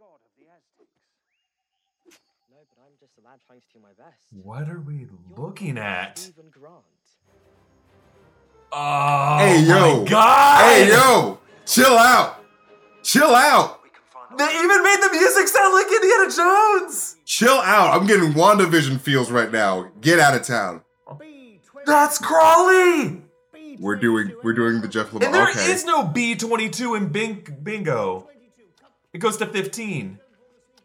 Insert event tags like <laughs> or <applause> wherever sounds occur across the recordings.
god of the Aztecs. No, but I'm just a lad trying to do my best. What are we looking at? Steven Grant. Oh Hey, yo. my god! Hey yo, chill out, chill out, They even made the music sound like Indiana Jones. chill out. I'm getting WandaVision feels right now. Get out of town. That's Crawley. We're doing we're doing the Jeff And Lemire. there is Okay, no B22 in Bing- Bingo. It goes to 15.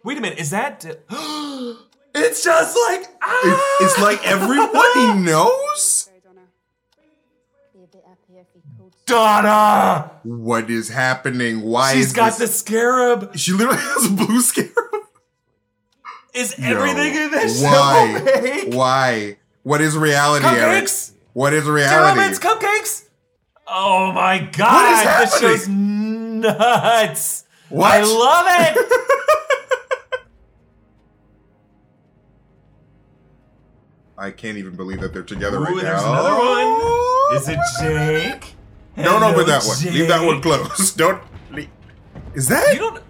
Wait a minute, is that. <gasps> it's just like. Ah! it's like everybody <laughs> knows Be a bit happier if he called. Donna! what is happening. Why She's is got the scarab. She literally has a blue scarab. Is Yo, everything in this why? show fake? Why? What is reality, Eric? What is reality? Mints cupcakes? Oh my god! What is happening? This show's nuts! What? I love it! <laughs> I can't even believe that they're together Ooh, right there's now. another one. Is it Jake? Don't Hello, open that one. Leave that one Jake. closed. <laughs> Don't. le- Is that? You don't.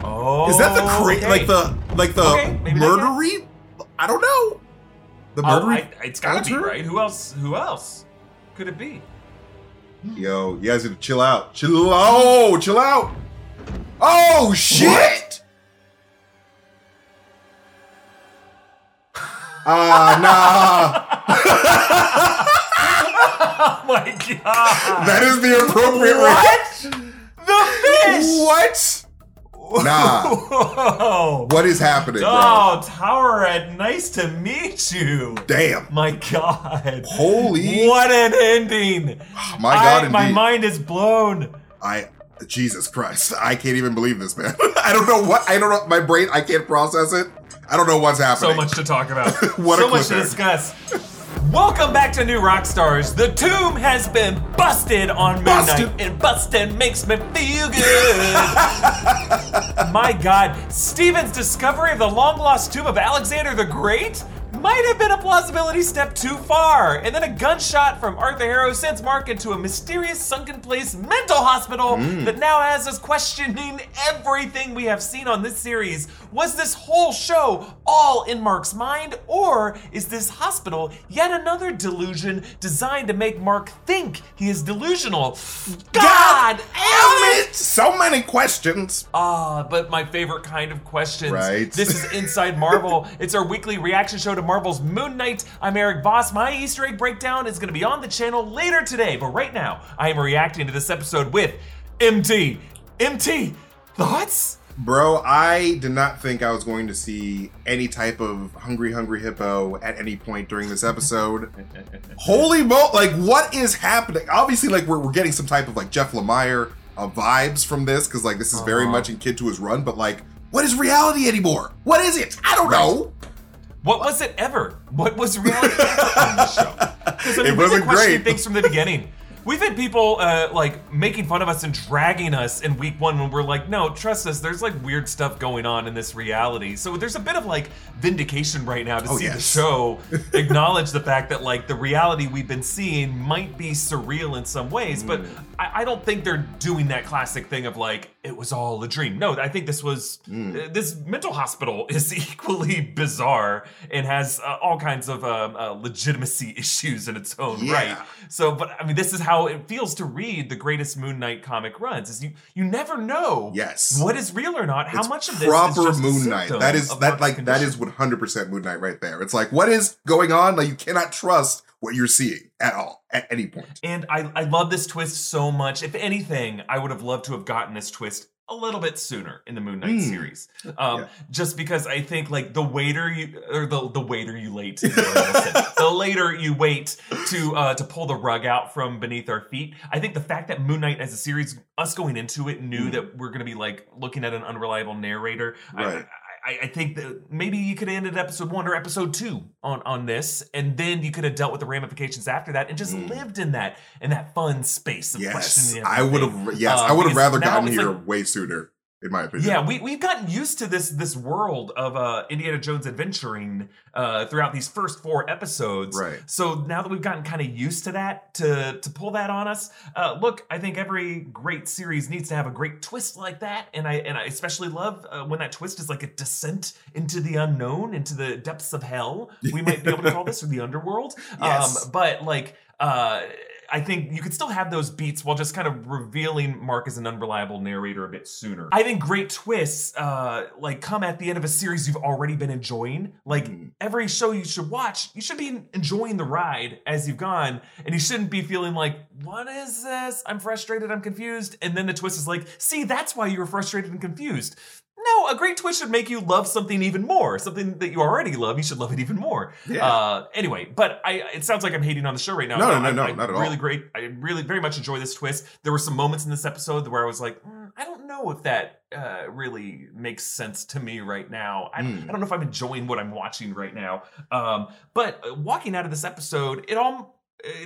Oh, Is that the oh, cra- okay. like the like the Okay, maybe that guy. murdery? I don't know. The Oh, murdery. I, it's gotta be right. Who else? Who else could it be? Yo, you guys need to chill out. Chill. Out! Oh, chill out. Oh shit. <laughs> Ah, nah! <laughs> Oh my god! That is the appropriate what? The fish! What? Nah. Whoa! What is happening, bro? Oh, Taweret, nice to meet you. Damn. My God. Holy. What an ending. <sighs> My God, I- my mind is blown. I Jesus Christ. I can't even believe this, man. <laughs> I don't know what I don't know my brain I can't process it. I don't know what's happening. So much to talk about. <laughs> What a so much to discuss. Welcome back to New Rockstars. The tomb has been busted on Moon Busted. Knight, and busted makes me feel good. <laughs> My God, Steven's discovery of the long lost tomb of Alexander the Great might have been a plausibility step too far. And then a gunshot from Arthur Harrow sends Mark into a mysterious sunken place mental hospital Mm. that now has us questioning everything we have seen on this series. Was this whole show all in Mark's mind, or is this hospital yet another delusion designed to make Mark think he is delusional? God, damn it! So many questions. Ah, but my favorite kind of questions. Right. This is <laughs> Inside Marvel. it's our weekly reaction show to Marvel's Moon Knight. I'm Eric Voss. My Easter egg breakdown is going to be on the channel later today, but right now I am reacting to this episode with MT. MT, thoughts? Bro, I did not think I was going to see any type of hungry hungry hippo at any point during this episode. <laughs> Holy mo like what is happening? Obviously, like we're, we're getting some type of like Jeff Lemire uh, vibes from this, because like this is very Uh-huh. much in Kid to His Run, but like, what is reality anymore? What is it? I don't know. What was it ever? What was reality on <laughs> the show? I It mean, we've wasn't great. things from the beginning. <laughs> We've had people uh, like making fun of us and dragging us in week one when we're like, no, trust us, there's like weird stuff going on in this reality. So there's a bit of like vindication right now to Oh, see the show <laughs> acknowledge the fact that like the reality we've been seeing might be surreal in some ways, but Mm. I, I don't think they're doing that classic thing of like, it was all a dream. No, I think this was, Mm. this mental hospital <laughs> is equally bizarre and has uh, all kinds of um, uh, legitimacy <laughs> issues in its own Yeah. right. So, but I mean, this is how it feels to read the greatest Moon Knight comic runs. Is you you never know Yes. what is real or not. How It's much of this proper is just a Moon Knight. That is that like that condition. is 100% Moon Knight right there. It's like what is going on? Like you cannot trust what you're seeing at all at any point. And I, I love this twist so much. If anything, I would have loved to have gotten this twist a little bit sooner in the Moon Knight Mm. series. Um, Yeah. Just because I think like the waiter you or the the waiter you late, <laughs> the later you wait to uh, to pull the rug out from beneath our feet. I think the fact that Moon Knight as a series, us going into it, knew Mm. that we're going to be like looking at an unreliable narrator. Right. I, I think that maybe you could have ended episode one or episode two on on this, and then you could have dealt with the ramifications after that, and just Mm. lived in that in that fun space of Yes. questioning. I would have yes, Uh, I would have rather gotten here like- way sooner. In my opinion. Yeah, we we've gotten used to this this world of uh, Indiana Jones adventuring uh, throughout these first four episodes. Right. So now that we've gotten kind of used to that, to to pull that on us, uh, look, I think every great series needs to have a great twist like that, and I and I especially love uh, when that twist is like a descent into the unknown, into the depths of hell. We might be able to call <laughs> this or the underworld. Yes. Um, but like. Uh, I think you could still have those beats while just kind of revealing Mark as an unreliable narrator a bit sooner. I think great twists, uh, like come at the end of a series you've already been enjoying. Like Mhm. every show you should watch, you should be enjoying the ride as you've gone, and you shouldn't be feeling like, "What is this? I'm frustrated. I'm confused." And then the twist is like, "See, that's why you were frustrated and confused." No, a great twist should make you love something even more. Something that you already love, you should love it even more. Yeah. Uh, anyway, but I it sounds like I'm hating on the show right now. No, no, no, I- no, I not at all. Really great. I really very much enjoy this twist. There were some moments in this episode where I was like, "Mm, I don't know if that uh, really makes sense to me right now. I, Mm. I don't know if I'm enjoying what I'm watching right now. Um, but uh, walking out of this episode, it all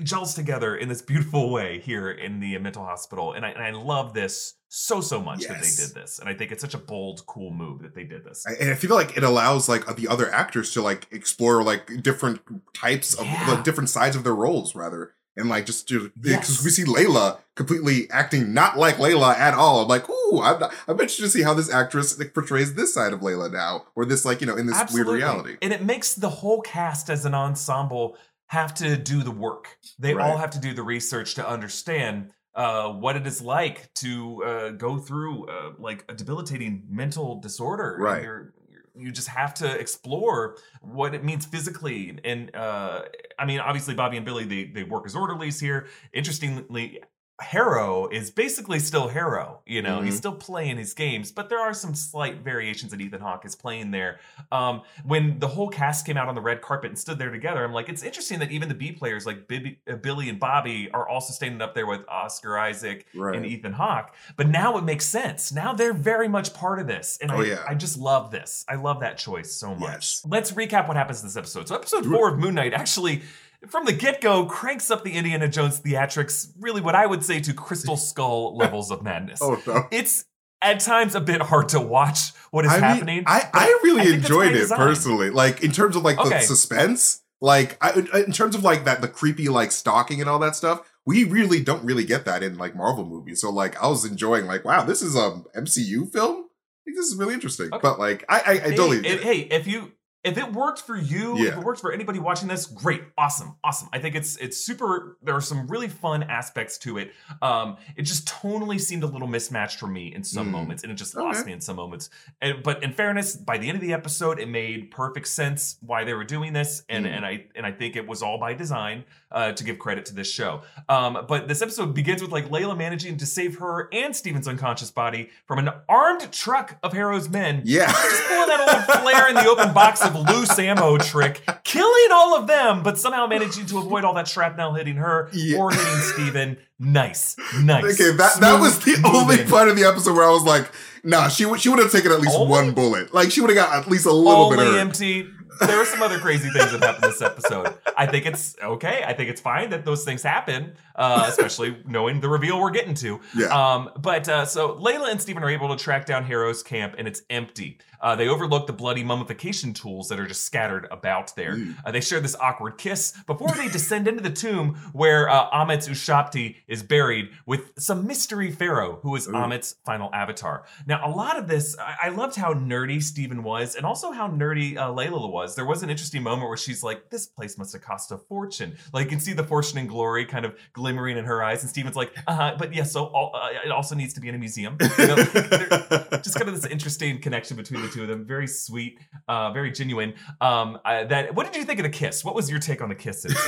gels together in this beautiful way here in the mental hospital, and I, and I love this so so much that they did this, and I think it's such a bold, cool move that they did this. And I feel like it allows like uh, the other actors to like explore like different types of Yeah. the different sides of their roles rather and like just because Yes. we see Layla completely acting not like Layla at all. I'm like, ooh, I'm, I'm interested to see how this actress like, portrays this side of Layla now, or this like you know in this Absolutely. weird reality. And it makes the whole cast as an ensemble have to do the work. They all have to do the research to understand uh, what it is like to uh, go through uh, like a debilitating mental disorder. Right. you're- you just have to explore what it means physically. And uh, I mean, obviously, Bobby and Billy they they work as orderlies here. Interestingly, Harrow is basically still Harrow. You know, he's Mhm. still playing his games, but there are some slight variations that Ethan Hawke is playing there. Um, when the whole cast came out on the red carpet and stood there together, I'm like, it's interesting that even the B players like uh, Billy and Bobby are also standing up there with Oscar Isaac Right. and Ethan Hawke. But now it makes sense. Now they're very much part of this, and Oh, I, yeah. I just love this. I love that choice so much. Yes. Let's recap what happens in this episode. So, episode four of Moon Knight actually. From the get go, cranks up the Indiana Jones theatrics, really what I would say to Crystal <laughs> Skull levels of madness Oh no. it's at times a bit hard to watch what is I mean, happening. I, I really I enjoyed it design. personally. Like in terms of like the suspense, like I, in terms of like that the creepy like stalking and all that stuff. We really don't really get that in like Marvel movies. So like I was enjoying like wow this is a MCU film. I think this is really interesting. Okay. But like I I, I hey, totally hey, if you if it worked for you, if it works for anybody watching this, great, awesome, awesome. I think it's it's super. There are some really fun aspects to it. Um, it just tonally seemed a little mismatched for me in some Mm. moments, and it just lost me in some moments. And, but in fairness, by the end of the episode, it made perfect sense why they were doing this, and Mm. and I and I think it was all by design uh, to give credit to this show. Um, but this episode begins with like Layla managing to save her and Steven's unconscious body from an armed truck of Harrow's men yeah. just pulling that old flare in the open box of loose ammo trick, killing all of them, but somehow managing to avoid all that shrapnel hitting her Yeah. or hitting Steven. Nice, nice. Okay, that that was the Smooth only part of the episode where I was like, nah, she would she would have taken at least Only? one bullet. Like she would have got at least a little bit Only hurt. empty. There were some other crazy things that happened this episode. I think it's okay. I think it's fine that those things happen, uh, especially knowing the reveal we're getting to. Yeah. Um, but uh, so Layla and Steven are able to track down Harrow's camp, and it's empty. Uh, they overlook the bloody mummification tools that are just scattered about there. Mm. Uh, they share this awkward kiss before they descend into the tomb where uh, Ammit's Ushabti is buried with some mystery pharaoh who is Ooh. Ammit's final avatar. Now, a lot of this, I, I loved how nerdy Steven was, and also how nerdy uh, Layla was. There was an interesting moment where she's like, "This place must have cost a fortune." Like you can see the fortune and glory kind of glimmering in her eyes, and Steven's like, "Uh huh," but yes, so all, uh, it also needs to be in a museum. You know, just kind of this interesting connection between the two of them. Very sweet, uh, very genuine. Um, I, that. What did you think of the kiss? What was your take on the kisses? <laughs>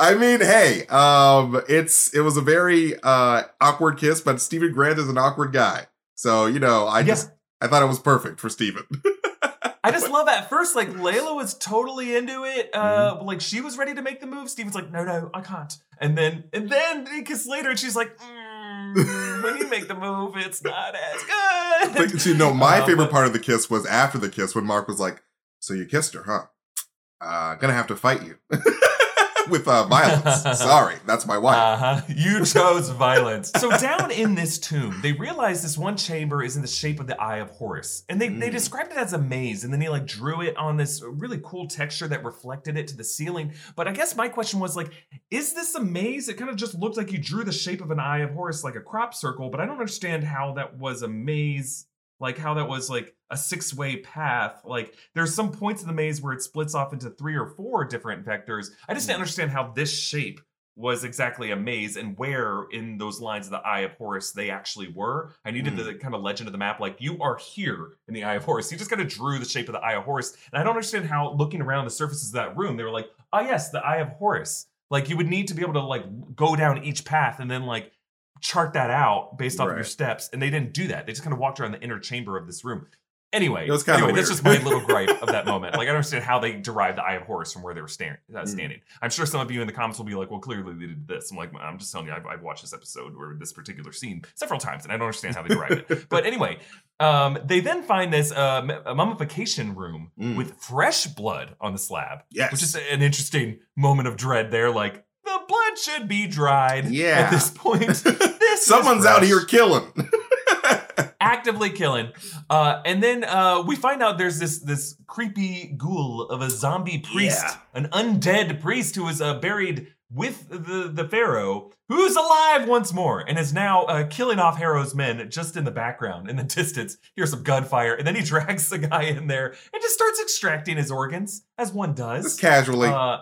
I mean, hey, um, it's it was a very uh awkward kiss, but Steven Grant is an awkward guy. So, you know, I Yeah. just I thought it was perfect for Steven. <laughs> I just love at first, like Layla was totally into it. Uh, Mm-hmm. like she was ready to make the move. Steven's like, no, no, I can't. And then, and then they kiss later, and she's like, mm, when you make the move, it's not as good. But, you know, my Uh, favorite part of the kiss was after the kiss when Mark was like, "So you kissed her, huh? Uh, gonna have to fight you." <laughs> with uh, violence. <laughs> Sorry, that's my wife. Uh-huh. You chose violence. So down in this tomb, they realize this one chamber is in the shape of the Eye of Horus. And they, they Mm. described it as a maze, and then they like drew it on this really cool texture that reflected it to the ceiling. But I guess my question was like, is this a maze? It kind of just looked like you drew the shape of an Eye of Horus like a crop circle, but I don't understand how that was a maze. Like how that was like a six-way path. Like there's some points in the maze where it splits off into three or four different vectors. I just didn't understand how this shape was exactly a maze and where in those lines of the Eye of Horus they actually were. I needed Hmm. the kind of legend of the map, like you are here in the Eye of Horus. You just kind of drew the shape of the Eye of Horus. And I don't understand how looking around the surfaces of that room, they were like, oh yes, the Eye of Horus. Like you would need to be able to like go down each path and then like chart that out based off of your steps. And they didn't do that. They just kind of walked around the inner chamber of this room. Anyway, It was kinda anyway, that's weird. just my little <laughs> gripe of that moment. Like I don't understand how they derived the Eye of Horus from where they were uh, Mm. standing. I'm sure some of you in the comments will be like, "Well, clearly they did this." I'm like, "I'm just telling you, I've, I've watched this episode or this particular scene several times, and I don't understand how they derived it." <laughs> But anyway, um, they then find this uh, mummification room Mm. with fresh blood on the slab, Yes. which is an interesting moment of dread. There, like the blood should be dried. Yeah. At this point, <laughs> this Someone's out here killing. Actively killing. Uh, and then uh, we find out there's this this creepy ghoul of a zombie priest, Yeah. an undead priest who is uh, buried with the the pharaoh, who's alive once more and is now uh, killing off Harrow's men just in the background, in the <laughs> distance. Here's some gunfire, and then he <laughs> drags the guy in there and just starts extracting his organs, as one does. Just casually. Uh,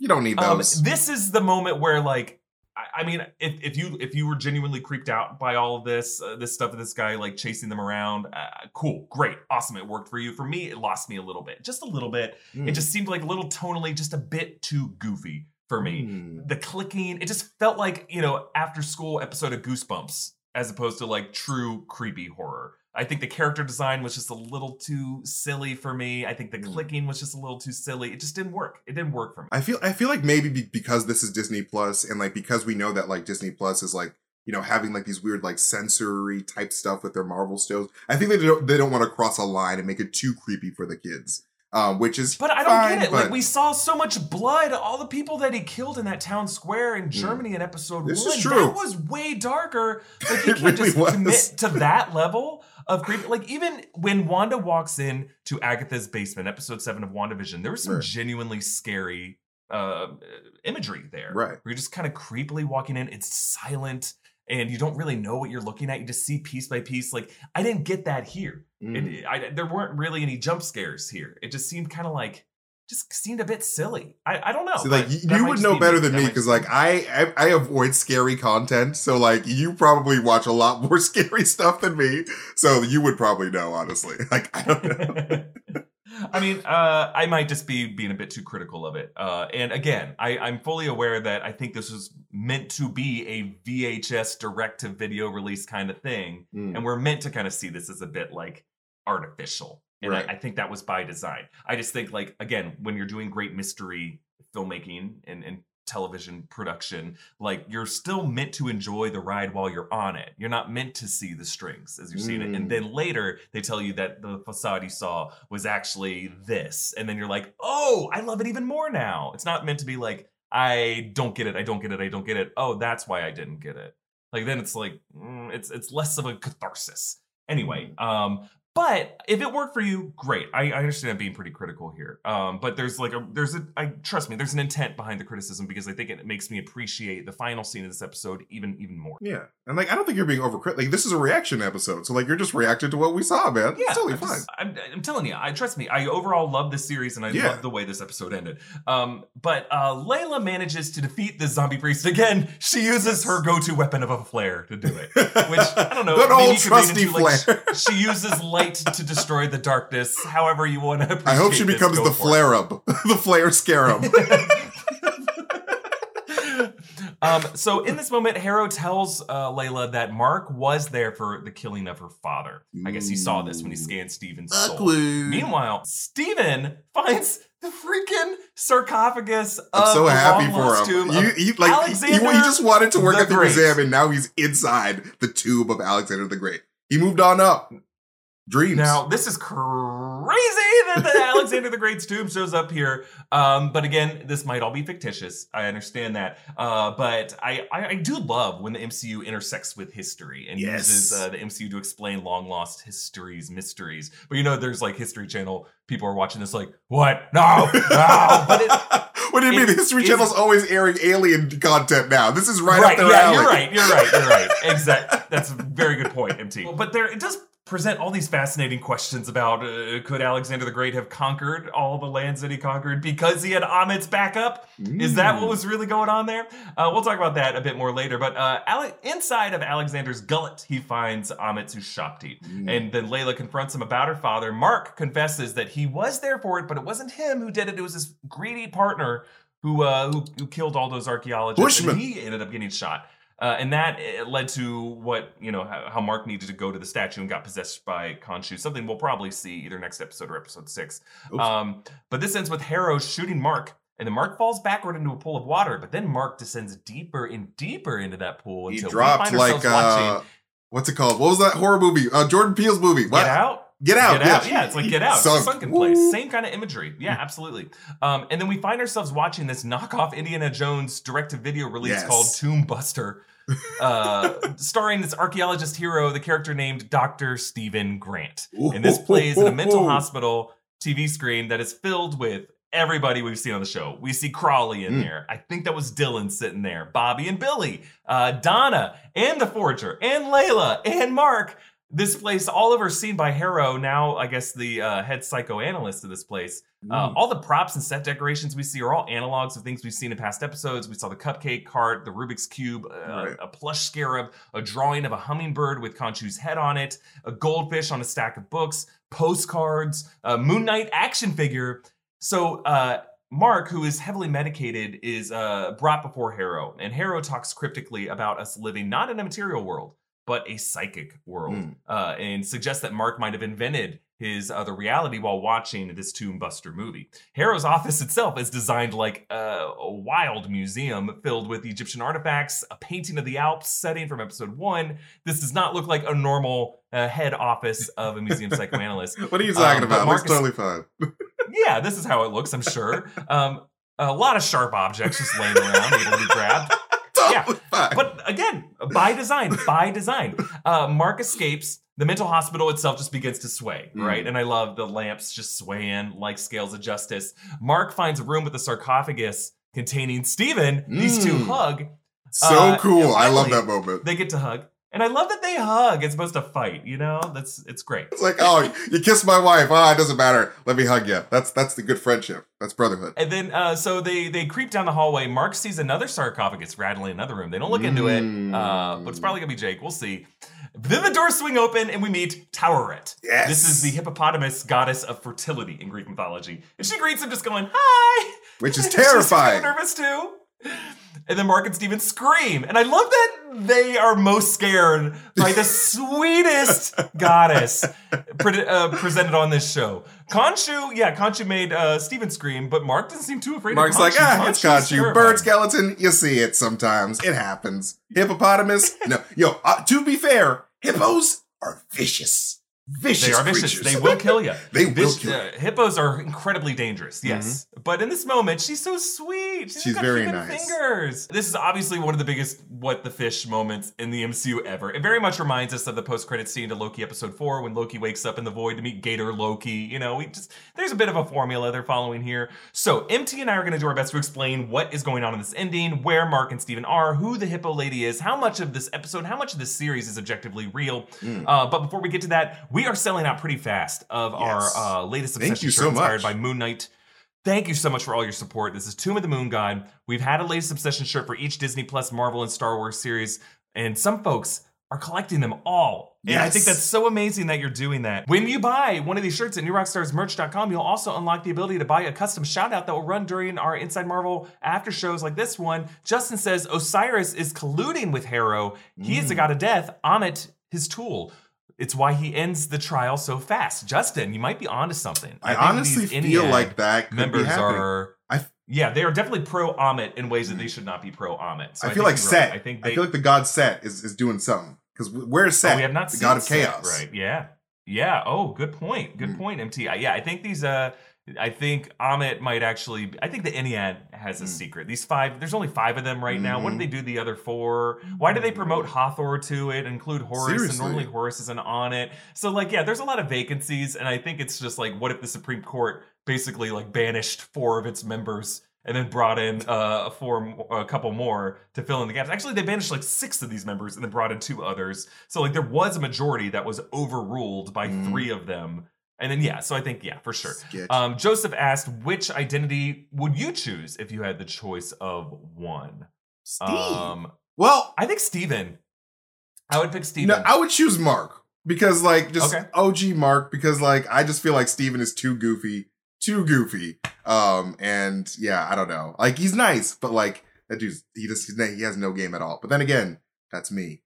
you don't need um, those. this is the moment where, like, I, I mean, if, if you if you were genuinely creeped out by all of this, uh, this stuff of this guy like chasing them around, uh, cool, great, awesome, it worked for you. For me, it lost me a little bit, just a little bit. Mm. It just seemed like a little tonally, just a bit too goofy for me. Mm. The clicking, it just felt like you know after school episode of Goosebumps, as opposed to like true creepy horror. I think the character design was just a little too silly for me. I think the Mm. clicking was just a little too silly. It just didn't work. It didn't work for me. I feel I feel like maybe be, because this is Disney Plus and like because we know that like Disney Plus is like you know having like these weird like sensory type stuff with their Marvel shows. I think they don't they don't want to cross a line and make it too creepy for the kids. Um, which is But I don't fine, get it. Like we saw so much blood. All the people that he killed in that town square in Germany in episode Hmm. This one. That was way darker. <laughs> Like you can't really just was. commit to that level <laughs> of creepy. Like even when Wanda walks in to Agatha's basement, episode seven of WandaVision, there was some Right. genuinely scary uh imagery there. Right. Where you're just kind of creepily walking in. It's silent. And you don't really know what you're looking at. You just see piece by piece. Like I didn't get that here. Mm. It, I, there weren't really any jump scares here. It just seemed kind of like, just seemed a bit silly. I, I don't know. Like you, you would know be better me. than That me because like I, I I avoid scary content. So like you probably watch a lot <laughs> more scary stuff than me. So you would probably know honestly. <laughs> Like I don't know. <laughs> I mean, uh, I might just be being a bit too critical of it. Uh, and again, I, I'm fully aware that I think this was meant to be a VHS direct to video release kind of thing. Mm. And we're meant to kind of see this as a bit like artificial. And Right. I, I think that was by design. I just think, like, again, when you're doing great mystery filmmaking and, and television production, like, you're still meant to enjoy the ride while you're on it. You're not meant to see the strings as you're seeing it. And Mm. then later, they tell you that the facade you saw was actually this. And then you're like, oh, I love it even more now. It's not meant to be like, I don't get it, I don't get it, I don't get it. Oh, that's why I didn't get it. Like then it's like mm, it's it's less of a catharsis. Anyway, um, but if it worked for you, great. I, I understand I'm being pretty critical here. Um, but there's like a there's a I trust me, there's an intent behind the criticism because I think it makes me appreciate the final scene of this episode even even more. Yeah, and like I don't think you're being overcrit. Like this is a reaction episode, so like you're just reacting to what we saw, man. Yeah, it's totally I'm, fine. just- I'm, I'm telling you, I trust me. I overall love this series, and I Yeah. love the way this episode ended. Um, but uh, Layla manages to defeat the zombie priest again. She uses her go-to weapon of a flare to do it. Which I don't know. <laughs> Good old you could read trusty into, like, flare. she uses <laughs> light to destroy the darkness. However you want to. I hope she becomes the flare up, <laughs> the flare scarab. <laughs> um, so in this moment, Harrow tells uh, Layla that Mark was there for the killing of her father. I guess he saw this when he scanned Steven's soul. Meanwhile, Steven finds the freaking sarcophagus of I'm so the happy for him. tomb You, you like Alexander you, he just wanted to work the at the Great. museum, and now he's inside the tomb of Alexander the Great. He moved on up. Dreams. Now, this is crazy that the <laughs> Alexander the Great's tomb shows up here. Um, but again, this might all be fictitious. I understand that. Uh, but I, I, I do love when the MCU intersects with history and Yes. uses uh, the MCU to explain long lost histories, mysteries. But you know, there's like History Channel people are watching this like, what? No, no. <laughs> But it, what do you mean? The History it's- Channel's always airing alien content now. This is right, right, up their yeah, alley. you're right, you're right, you're right. <laughs> Exactly. That's a very good point, MT. But there, it does present all these fascinating questions about uh, could Alexander the Great have conquered all the lands that he conquered because he had Ammit's backup? Is that Mm. what was really going on there? Uh, we'll talk about that a bit more later. But uh, Ale- inside of Alexander's gullet, he finds Ammit's Ushabti. Mm. And then Layla confronts him about her father. Mark confesses that he was there for it, but it wasn't him who did it. It was his greedy partner who uh, who, who killed all those archaeologists. Bushman. And he ended up getting shot. Uh, and that uh, led to what you know how, how Mark needed to go to the statue and got possessed by Khonshu. Something we'll probably see either next episode or episode six. Um, but this ends with Harrow shooting Mark, and then Mark falls backward into a pool of water. But then Mark descends deeper and deeper into that pool he until we dropped find like ourselves uh, watching what's it called? What was that horror movie? Uh, Jordan Peele's movie. What? Get Out. Get out. Get yeah. out. Yeah, it's like Get Out. It's a Sunk. sunken place. Woo. Same kind of imagery. Yeah, absolutely. Um, and then we find ourselves watching this knockoff Indiana Jones direct-to-video release Yes. called Tomb Buster, uh, <laughs> starring this archaeologist hero, the character named Dr. Steven Grant. And this plays in a mental hospital TV screen that is filled with everybody we've seen on the show. We see Crawley in Mm. there. I think that was Dylan sitting there. Bobby and Billy, uh, Donna, and the Forger, and Layla, and Mark. This place all over seen by Harrow, now I guess the uh, head psychoanalyst of this place. Uh, Mm. all the props and set decorations we see are all analogs of things we've seen in past episodes. We saw the cupcake cart, the Rubik's Cube, uh, Right. a plush scarab, a drawing of a hummingbird with Khonshu's head on it, a goldfish on a stack of books, postcards, a Moon Knight action figure. So, uh, Mark, who is heavily medicated, is uh, brought before Harrow, and Harrow talks cryptically about us living not in a material world, but a psychic world, Mm. uh, and suggests that Mark might have invented his other reality while watching this Tomb Buster movie. Harrow's office <laughs> itself is designed like a, a wild museum filled with Egyptian artifacts, a painting of the Alps setting from episode one. This does not look like a normal uh, head office of a museum psychoanalyst. <laughs> What are you talking Um, about? Looks Marcus- totally fine. <laughs> yeah, this is how it looks, I'm sure. Um, a lot of sharp objects just laying around, able to be grabbed. totally fine. But again, by design, by design. Uh, Mark escapes. The mental hospital itself just begins to sway, Mm. right? And I love the lamps just swaying like scales of justice. Mark finds a room with a sarcophagus containing Steven. These two Mm. hug. so uh, cool. and I love that moment. They get to hug. And I love that they hug as opposed to fight, you know? That's it's great. It's like, oh, you kissed my wife. Ah, it doesn't matter. Let me hug you. That's that's the good friendship. That's brotherhood. And then, uh, so they they creep down the hallway. Mark sees another sarcophagus rattling in another room. They don't look into it, uh, but it's probably gonna be Jake. We'll see. Then the doors swing open, and we meet Taweret. Yes. This is the hippopotamus goddess of fertility in Greek mythology, and she greets him, just going "Hi," Which is <laughs> She's terrifying. nervous too. And then Mark and Steven scream, and I love that they are most scared by the <laughs> sweetest goddess pre- uh, presented on this show. Khonshu, yeah, Khonshu made uh, Steven scream, but Mark doesn't seem too afraid Mark's of like, Khonshu. ah, it's Khonshu's got you. Bird skeleton, you see it sometimes. It happens. Hippopotamus, no. Yo, uh, to be fair, hippos are vicious. Vicious They are vicious. creatures. They will kill you. <laughs> They will kill uh, hippos are incredibly dangerous. Yes, but in this moment, she's so sweet. She's, She's got very nice. Fingers. This is obviously one of the biggest "what the fish" moments in the MCU ever. It very much reminds us of the post-credit scene to Loki episode four when Loki wakes up in the void to meet Gator Loki. You know, we just there's a bit of a formula they're following here. So MT and I are going to do our best to explain what is going on in this ending, where Mark and Steven are, who the hippo lady is, how much of this episode, how much of this series is objectively real. Mm. Uh, but before we get to that, we are selling out pretty fast of Yes. our uh, latest Thank obsession you shirt so inspired much. by Moon Knight. Thank you so much for all your support. This is Tomb of the Moon God. We've had a latest obsession shirt for each Disney Plus, Marvel, and Star Wars series, and some folks are collecting them all. And I think that's so amazing that you're doing that. When you buy one of these shirts at newrockstarsmerch.com, you'll also unlock the ability to buy a custom shout out that will run during our Inside Marvel after shows like this one. Justin says Osiris is colluding with Harrow. He is the god of death. Ammit, his tool. It's why he ends the trial so fast. Justin, you might be onto something. I, think honestly feel Ennead like that could members are. I- yeah, they are definitely pro Ammit in ways that they should not be pro Ammit. So I feel like Set. right. I think I they. feel like the god Set is, is doing something. Because where's Set? oh, we have not the seen god of Set, chaos. Right? Yeah, Yeah. Oh, good point. Good Mm. point, MT. Yeah, I think these. Uh, I think Ammit might actually. I think the Ennead has a Mm. secret. These five. There's only five of them right now. What Mhm. did they do the other four? Why did they promote Hathor to it? Include Horus, and normally Horus isn't on it. So like, yeah, there's a lot of vacancies, and I think it's just like, what if the Supreme Court basically like banished four of its members? And then brought in uh, four, a couple more to fill in the gaps. Actually, they banished like six of these members and then brought in two others. So like there was a majority that was overruled by Mm. three of them. And then yeah, so I think yeah, for sure. Um, Joseph asked, which identity would you choose if you had the choice of one? Steve. Um, well, I think Steven. I would pick Steven. no, I would choose Mark because like just Okay. OG Mark because like I just feel like Steven is too goofy, too goofy. Um, and yeah, I don't know. Like he's nice, but like that dude's he just he has no game at all. But then again, that's me.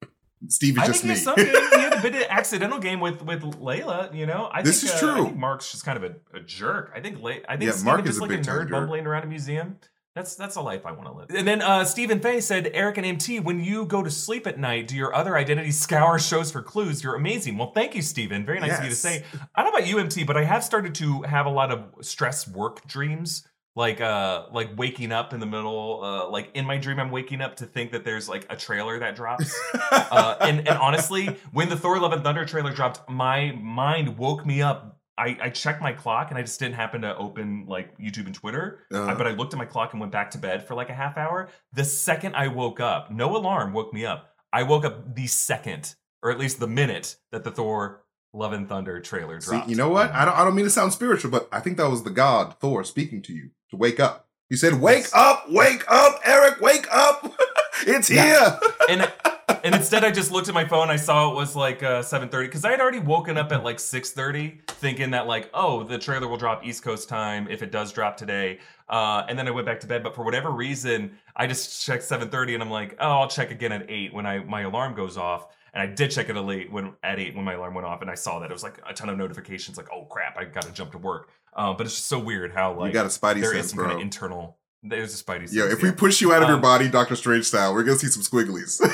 Steve is I just think me. some game. He had a <laughs> bit of accidental game with with Layla. You know, I This think, is uh, I true. think Mark's just kind of a, a jerk. I think Lay, I think Yeah, Steven Mark just is a like a big nerd bumbling around a museum. That's that's a life I want to live. And then uh, Stephen Fay said, Eric and MT, when you go to sleep at night, do your other identities scour shows for clues? You're amazing. Well, thank you, Stephen. Very nice of you to say. I don't know about you, MT, but I have started to have a lot of stress work dreams. Like uh like waking up in the middle, uh like in my dream I'm waking up to think that there's like a trailer that drops. uh, and, and honestly, when the Thor Love and Thunder trailer dropped, my mind woke me up. I, I checked my clock and I just didn't happen to open like YouTube and Twitter. Uh, But I looked at my clock and went back to bed for like a half hour. The second I woke up, no alarm woke me up. I woke up the second, or at least the minute, that the Thor Love and Thunder trailer See, dropped. you know what? I don't I don't mean to sound spiritual, but I think that was the God Thor speaking to you to wake up. He said, "Wake Yes. up, wake up, Eric, wake up! <laughs> it's Yeah. here." and and instead I just looked at my phone. I saw it was like uh, 7:30 because I had already woken up at like 6:30, thinking that like, oh, the trailer will drop East Coast time if it does drop today. Uh, and then I went back to bed. But for whatever reason, I just checked 7:30, and I'm like, oh, I'll check again at eight when I my alarm goes off. And I did check it at eight when at eight when my alarm went off, and I saw that it was like a ton of notifications. Like, oh crap, I got to jump to work. Um, but it's just so weird how like you got a Spidey there is sense, some kind bro. of internal. There's a Spidey. Sense, if we push you out of your Um, body, Doctor Strange style, we're gonna see some squigglies. <laughs>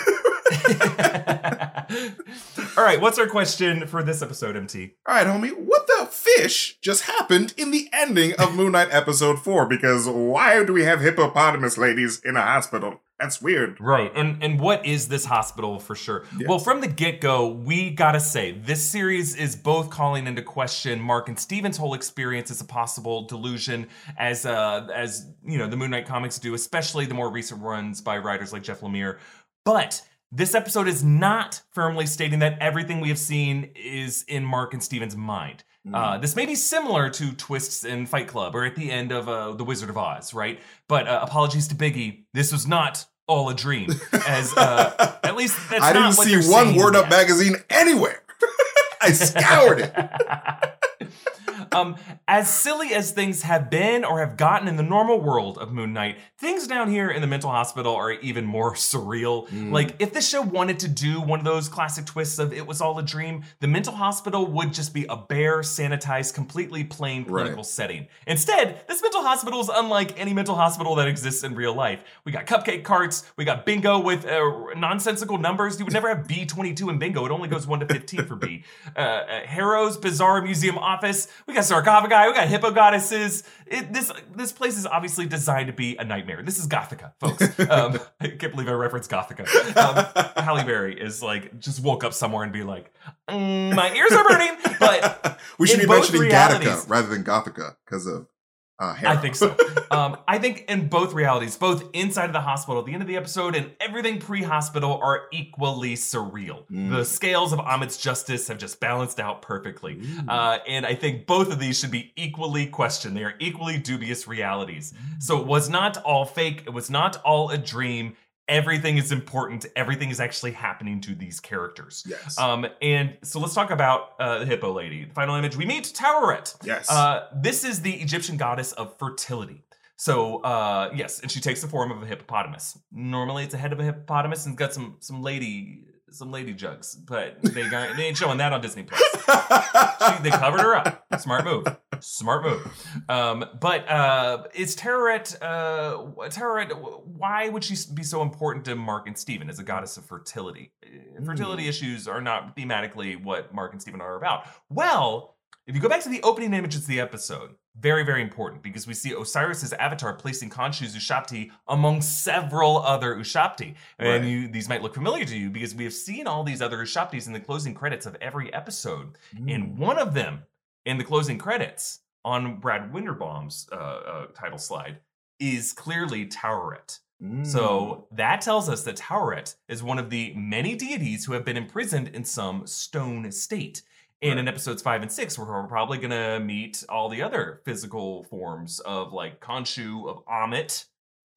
All right, what's our question for this episode, MT? All right, homie, what the fish just happened in the ending of Moon Knight episode four? Because why do we have hippopotamus ladies in a hospital? That's weird. Right, and and what is this hospital for sure? Yes. Well, from the get go, we gotta say this series is both calling into question Mark and Steven's whole experience as a possible delusion, as uh as you know the Moon Knight comics do, especially the more recent runs by writers like Jeff Lemire. But this episode is not firmly stating that everything we have seen is in Mark and Steven's mind. Uh, this may be similar to twists in Fight Club or at the end of uh, The Wizard of Oz, right? But uh, apologies to Biggie, this was not all a dream. As uh, at least that's I not didn't what see one Word Up yet. magazine anywhere. <laughs> I scoured it. <laughs> um, as silly as things have been or have gotten in the normal world of Moon Knight, things down here in the mental hospital are even more <laughs> surreal. Mm. Like, if this show wanted to do one of those classic twists of it was all a dream, the mental hospital would just be a bare, sanitized, completely plain clinical Right. setting. Instead, this mental hospital is unlike any mental hospital that exists in real life. We got cupcake carts, we got bingo with uh, nonsensical numbers. You would never have B22 in bingo, it only goes 1 to 15 for B. <laughs> Uh, uh, Harrow's Bizarre Museum Office, we got sarcophagi, we got hippo goddesses. It, this this place is obviously designed to be a nightmare. This is Gothika, folks. <laughs> Um, I can't believe I referenced Gothika. Um, Halle Berry is like, just woke up somewhere and be like, "Mm, my ears are burning, but <laughs> we should be mentioning realities- Gattaca rather than Gothika because of uh, I think so. Um, I think in both realities, both inside of the hospital at the end of the episode and everything pre-hospital are equally surreal. Mm. The scales of Ammit's justice have just balanced out perfectly. Uh, and I think both of these should be equally questioned. They are equally dubious realities. So it was not all fake. It was not all a dream. Everything is important. Everything is actually happening to these characters. yes. Um, and so let's talk about uh, the hippo lady. The final image, we meet Taweret. yes. Uh, this is the Egyptian goddess of fertility. So uh, yes, and she takes the form of a hippopotamus. Normally, it's a head of a hippopotamus and it's got some some lady some lady jugs, but they got, they ain't showing that on Disney Plus. <laughs> She, they covered her up. Smart move. Smart move. Um, but uh, is Taweret, uh, why would she be so important to Mark and Steven as a goddess of fertility? Uh, Fertility issues are not thematically what Mark and Steven are about. Well, if you go back to the opening images of the episode, very, very important because we see Osiris's avatar placing Khonshu's Ushabti among several other Ushabti. And Right. you, these might look familiar to you because we have seen all these other Ushabtis in the closing credits of every episode. And one of them in the closing credits on Brad Winderbaum's uh, uh, title slide is clearly Taweret. Mm. So that tells us that Taweret is one of the many deities who have been imprisoned in some stone state. And in Right. episodes five and six, we're probably gonna meet all the other physical forms of like Khonshu, of Ammit,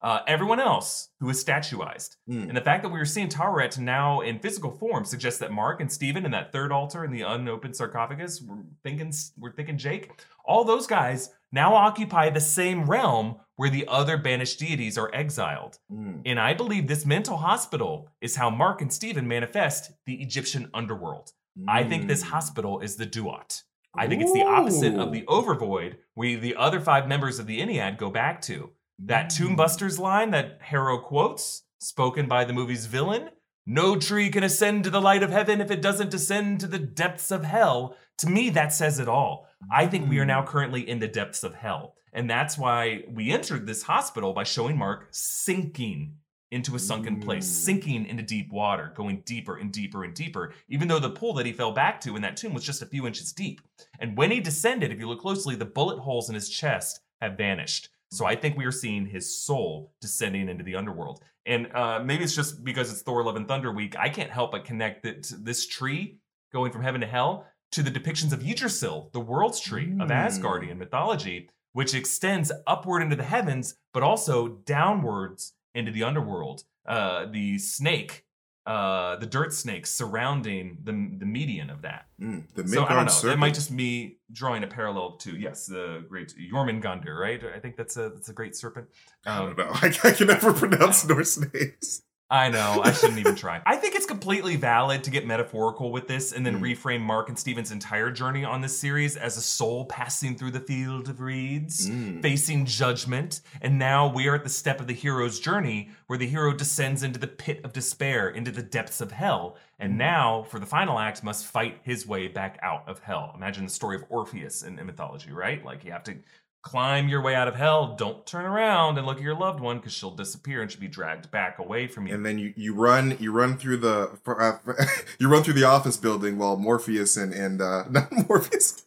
uh, everyone else who is statuized. Mm. And the fact that we are seeing Taweret now in physical form suggests that Mark and Steven and that third alter in the unopened sarcophagus, we're thinking we're thinking Jake, all those guys now occupy the same realm where the other banished deities are exiled. Mm. And I believe this mental hospital is how Mark and Steven manifest the Egyptian underworld. I think this Mm. hospital is the Duat. I think it's the opposite of the Overvoid, where the other five members of the Ennead go back to. That Tomb Busters line that Harrow quotes, spoken by the movie's villain No tree can ascend to the light of heaven if it doesn't descend to the depths of hell. To me, that says it all. I think we are now currently in the depths of hell. And that's why we entered this hospital by showing Mark sinking into a sunken place, Mm. sinking into deep water, going deeper and deeper and deeper, even though the pool that he fell back to in that tomb was just a few inches deep. And when he descended, if you look closely, the bullet holes in his chest have vanished. So I think we are seeing his soul descending into the underworld. And uh, maybe it's just because it's Thor Love and Thunder week. I can't help but connect to this tree going from heaven to hell to the depictions of Yggdrasil, the world's tree of Mm. Asgardian mythology, which extends upward into the heavens, but also downwards into the underworld. Uh, the snake, uh, the dirt snakes surrounding the, the median of that. Mm. The So I don't know. serpent. It might just be drawing a parallel to yes, the great Jormungandr, right? I think that's a that's a great serpent. I Um, don't know. <laughs> I, I can never pronounce Norse names. I know. I shouldn't even try. <laughs> I think it's completely valid to get metaphorical with this and then Mm. reframe Mark and Steven's entire journey on this series as a soul passing through the field of reeds, Mm. facing judgment. And now we are at the step of the hero's journey where the hero descends into the pit of despair, into the depths of hell. And now, for the final act, must fight his way back out of hell. Imagine the story of Orpheus in, in mythology, right? Like you have to climb your way out of hell. Don't turn around and look at your loved one because she'll disappear and she'll be dragged back away from you. And then you, you run you run through the uh, <laughs> you run through the office building while Morpheus and and uh, <laughs> not Morpheus.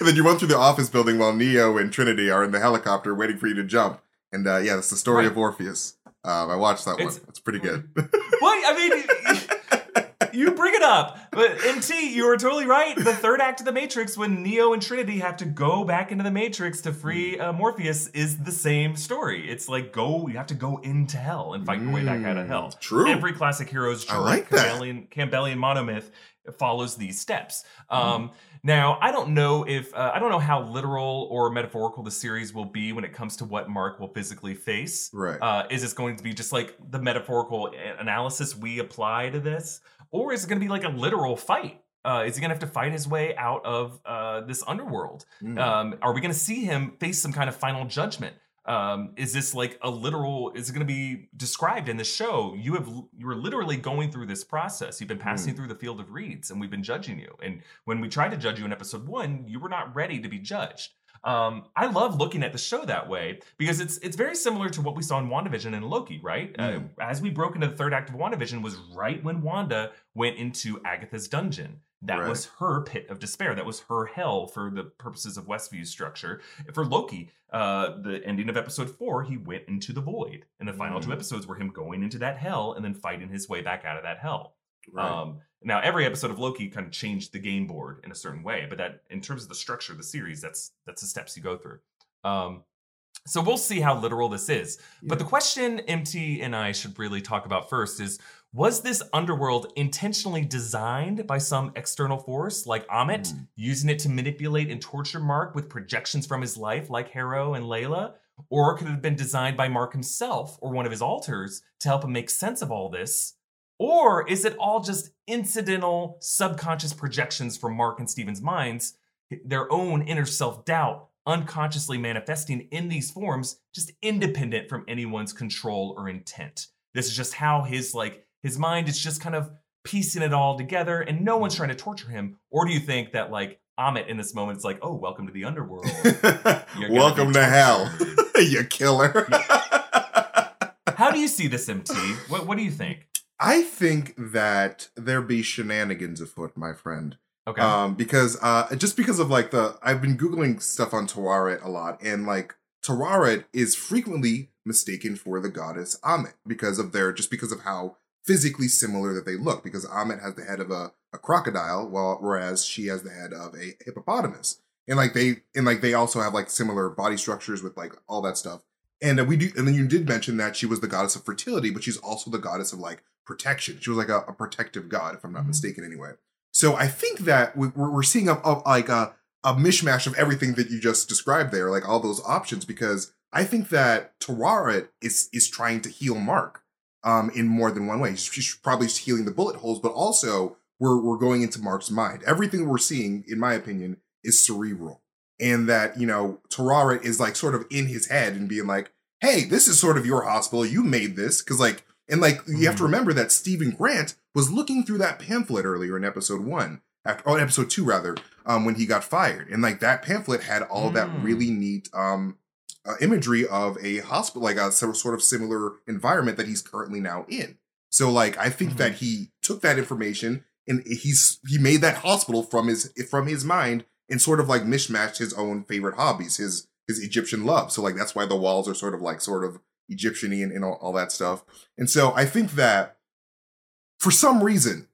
And <laughs> then you run through the office building while Neo and Trinity are in the helicopter waiting for you to jump. And uh, yeah, that's the story Right. of Orpheus. Um, I watched that It's- one. It's pretty good. Well, I mean, you bring it up, but MT, you are totally right. The third act of the Matrix, when Neo and Trinity have to go back into the Matrix to free uh, Morpheus, is the same story. It's like go, you have to go into hell and fight your way back out of hell. Mm, true. Every classic hero's journey, like. Campbellian, Campbellian monomyth follows these steps. Mm. Um, now, I don't know if uh, I don't know how literal or metaphorical the series will be when it comes to what Mark will physically face. Right. Uh, is this going to be just like the metaphorical analysis we apply to this, or is it going to be like a literal fight? Uh, is he going to have to fight his way out of uh, this underworld? Mm. Um, are we going to see him face some kind of final judgment? Um, is this like a literal? Is it going to be described in the show? You have you're literally going through this process. You've been passing through the field of reeds, and we've been judging you. And when we tried to judge you in episode one, you were not ready to be judged. Um, I love looking at the show that way because it's it's very similar to what we saw in WandaVision and Loki, right? Uh, Mm. as we broke into the third act of WandaVision was right when Wanda went into Agatha's dungeon. That Right. was her pit of despair. That was her hell for the purposes of Westview's structure. For Loki, uh, the ending of episode four, he went into the void. And the final two Mm. episodes were him going into that hell and then fighting his way back out of that hell. Right. Um, now, every episode of Loki kind of changed the game board in a certain way, but that, in terms of the structure of the series, that's that's the steps you go through. Um, so we'll see how literal this is. But the question MT and I should really talk about first is: Was this underworld intentionally designed by some external force, like Ammit, Mm. using it to manipulate and torture Mark with projections from his life, like Harrow and Layla? Or could it have been designed by Mark himself or one of his alters to help him make sense of all this? Or is it all just incidental, subconscious projections from Mark and Steven's minds, their own inner self doubt, unconsciously manifesting in these forms, just independent from anyone's control or intent. This is just how his like his mind is just kind of piecing it all together, and no one's trying to torture him. Or do you think that like Ammit in this moment is like, oh, welcome to the underworld? <laughs> You're Welcome to hell, <laughs> you killer. <laughs> How do you see this, MT? What What do you think? I think that there be shenanigans afoot, my friend. Okay. Um, because uh, just because of like the I've been googling stuff on Taweret a lot, and like Taweret is frequently mistaken for the goddess Ammit because of their just because of how physically similar that they look. Because Ammit has the head of a, a crocodile, while whereas she has the head of a hippopotamus, and like they and like they also have like similar body structures with like all that stuff. And uh, we do, and then you did mention that she was the goddess of fertility, but she's also the goddess of like protection. She was like a, a protective god, if I'm not Mhm. mistaken, anyway. So I think that we- we're, we're seeing a, a like a a mishmash of everything that you just described there, like all those options, because I think that Taweret is is trying to heal Mark um, in more than one way. She's probably healing the bullet holes, but also we're we're going into Mark's mind. Everything we're seeing, in my opinion, is cerebral, and that you know Taweret is like sort of in his head and being like, "Hey, this is sort of your hospital. You made this," because like and like you have to Mhm. remember that Steven Grant was looking through that pamphlet earlier in episode one, after, oh, episode two rather, um, when he got fired, and like that pamphlet had all that Mm. really neat um uh, imagery of a hospital, like a sort of similar environment that he's currently now in. So like I think Mhm. that he took that information and he's he made that hospital from his from his mind and sort of like mishmashed his own favorite hobbies, his his Egyptian love. So like that's why the walls are sort of like sort of Egyptian-y and, and all, all that stuff. And so I think that for some reason,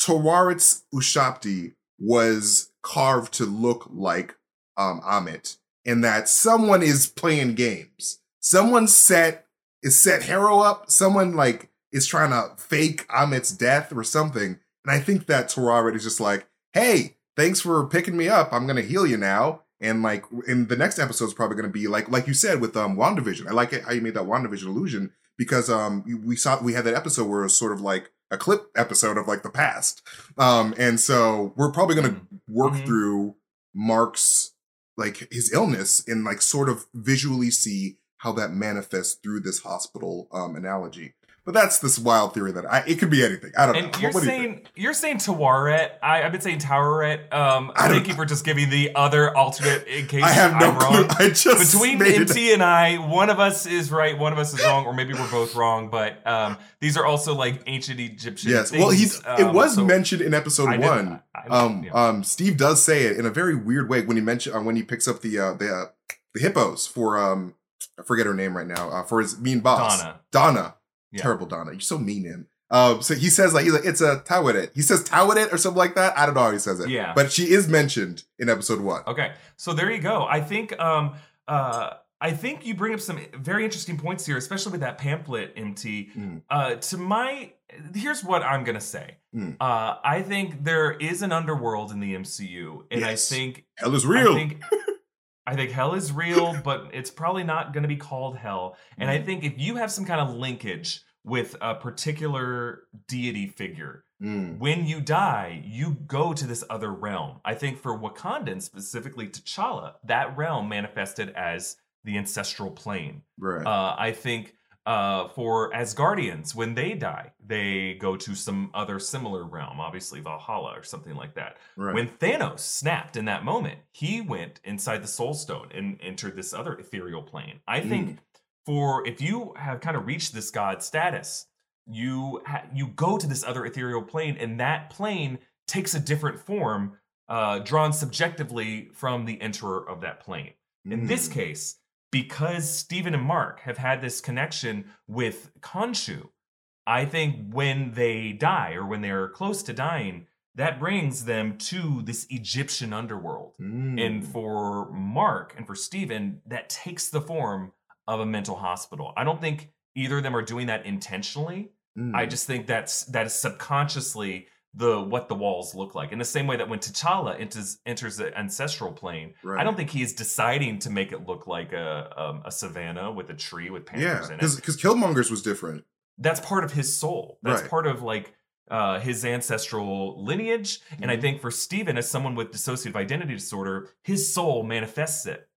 Taweret's Ushabti was carved to look like um Ammit, and that someone is playing games. Someone set is set Harrow up. Someone like is trying to fake Ammit's death or something. And I think that Taweret is just like, hey, thanks for picking me up. I'm gonna heal you now. And like in the next episode is probably gonna be like like you said with um WandaVision. I like it how you made that WandaVision illusion because um we saw we had that episode where it was sort of like a clip episode of like the past. Um and so we're probably gonna work Mhm. through Mark's like his illness and like sort of visually see how that manifests through this hospital um analogy. But that's this wild theory that I it could be anything. I don't And know. you're What- what do you saying you're saying Taweret. I, I've been saying Towerette. Um, I thank you for just giving the other alternate in <laughs> case I have no am clue. wrong. I just Between it- MT and I, one of us is right, one of us is wrong, or maybe we're both wrong. But um, these are also like ancient Egyptian. Yes. Things. Well, he's it um, was so mentioned in episode I one. I- I- um, yeah. um, Steve does say it in a very weird way when he mentioned uh, when he picks up the uh, the uh, the hippos for um I forget her name right now uh, for his mean boss Donna. Donna. Yeah. Terrible Donna. You're so mean to him. Um, so he says like he's like it's a Tawadet. He says Tawadet or something like that. I don't know how he says it. Yeah. But she is mentioned in episode one. Okay, so there you go. I think um uh I think you bring up some very interesting points here, especially with that pamphlet, MT. Mm. Uh, to my, here's what I'm gonna say. Mm. Uh, I think there is an underworld in the MCU, and Yes. I think Hell is real. I think, <laughs> I think hell is real, but it's probably not going to be called hell. And I think if you have some kind of linkage with a particular deity figure, Mm. when you die, you go to this other realm. I think for Wakandan, specifically T'Challa, that realm manifested as the ancestral plane. Right. Uh, I think uh, for Asgardians, when they die, they go to some other similar realm, obviously Valhalla or something like that. right. When Thanos snapped in that moment, he went inside the Soul Stone and entered this other ethereal plane. I think Mm. for if you have kind of reached this god status, you ha- you go to this other ethereal plane, and that plane takes a different form, uh, drawn subjectively from the enterer of that plane. In this Mm. case, because Steven and Mark have had this connection with Khonshu, I think when they die or when they're close to dying, that brings them to this Egyptian underworld. Mm. And for Mark and for Steven, that takes the form of a mental hospital. I don't think either of them are doing that intentionally. Mm. I just think that's that is subconsciously the what the walls look like. In the same way that when T'Challa enters enters the ancestral plane, Right. I don't think he is deciding to make it look like a um, a savanna with a tree with yeah, panthers in it. because because Killmonger's was different. That's part of his soul. That's Right. part of like uh, his ancestral lineage. And I Mhm. think for Steven, as someone with dissociative identity disorder, his soul manifests it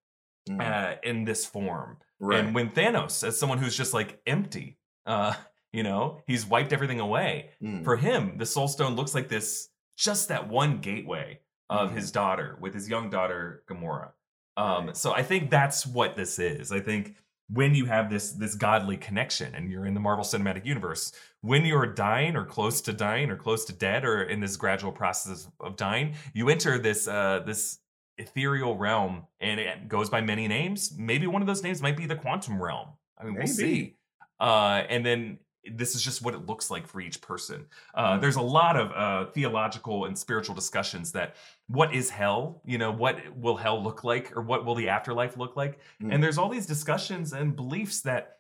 Mm. uh, in this form. right. And when Thanos, as someone who's just like empty, uh, you know, he's wiped everything away. Mm. For him, the Soul Stone looks like this, just that one gateway of Mhm. his daughter with his young daughter Gamora. Um, Right. So I think that's what this is. I think when you have this this godly connection and you're in the Marvel Cinematic Universe, when you're dying or close to dying or close to dead or in this gradual process of dying, you enter this uh, this ethereal realm and it goes by many names. Maybe one of those names might be the quantum realm. I mean, we'll see. Uh, and then this is just what it looks like for each person. Uh, Mhm. there's a lot of uh, theological and spiritual discussions that what is hell? You know, what will hell look like, or what will the afterlife look like? Mm. And there's all these discussions and beliefs that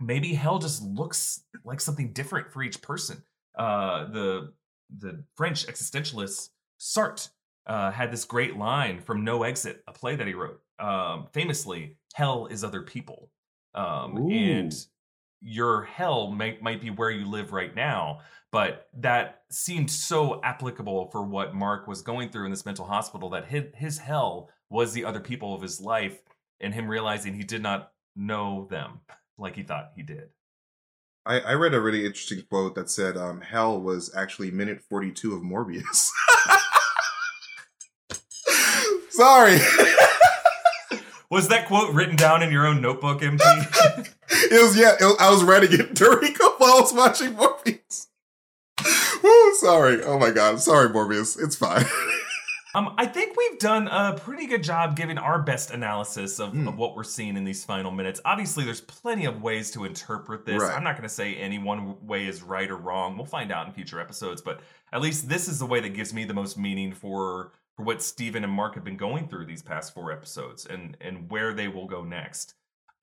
maybe hell just looks like something different for each person. Uh, the the French existentialist Sartre uh, had this great line from No Exit, a play that he wrote, um, famously, "Hell is other people," um, and. Your hell might might be where you live right now. But that seemed so applicable for what Mark was going through in this mental hospital that his, his hell was the other people of his life, and him realizing he did not know them like he thought he did. I, I read a really interesting quote that said um, hell was actually minute 42 of Morbius. <laughs> Sorry. Was that quote written down in your own notebook, MT? <laughs> it was, yeah, it was- I was writing it during while I was watching Morbius. <laughs> Woo, sorry. Oh my god. Sorry, Morbius. It's fine. <laughs> Um, I think we've done a pretty good job giving our best analysis of, Hmm. of what we're seeing in these final minutes. Obviously, there's plenty of ways to interpret this. Right. I'm not going to say any one way is right or wrong. We'll find out in future episodes, but at least this is the way that gives me the most meaning for for what Steven and Mark have been going through these past four episodes and and where they will go next.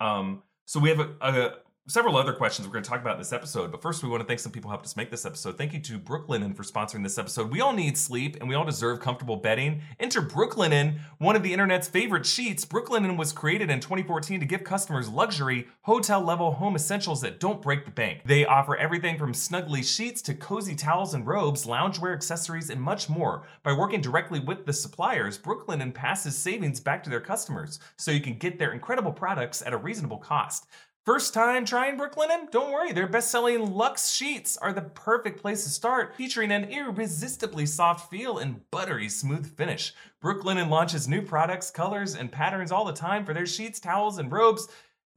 Um, so we have a, a several other questions we're going to talk about in this episode. But first, we want to thank some people who helped us make this episode. Thank you to Brooklinen for sponsoring this episode. We all need sleep and we all deserve comfortable bedding. Enter Brooklinen, one of the internet's favorite sheets. Brooklinen was created in 2014 to give customers luxury, hotel level home essentials that don't break the bank. They offer everything from snuggly sheets to cozy towels and robes, loungewear accessories, and much more. By working directly with the suppliers, Brooklinen passes savings back to their customers so you can get their incredible products at a reasonable cost. First time trying Brooklinen? Don't worry, their best selling Luxe sheets are the perfect place to start, featuring an irresistibly soft feel and buttery smooth finish. Brooklinen launches new products, colors, and patterns all the time for their sheets, towels, and robes.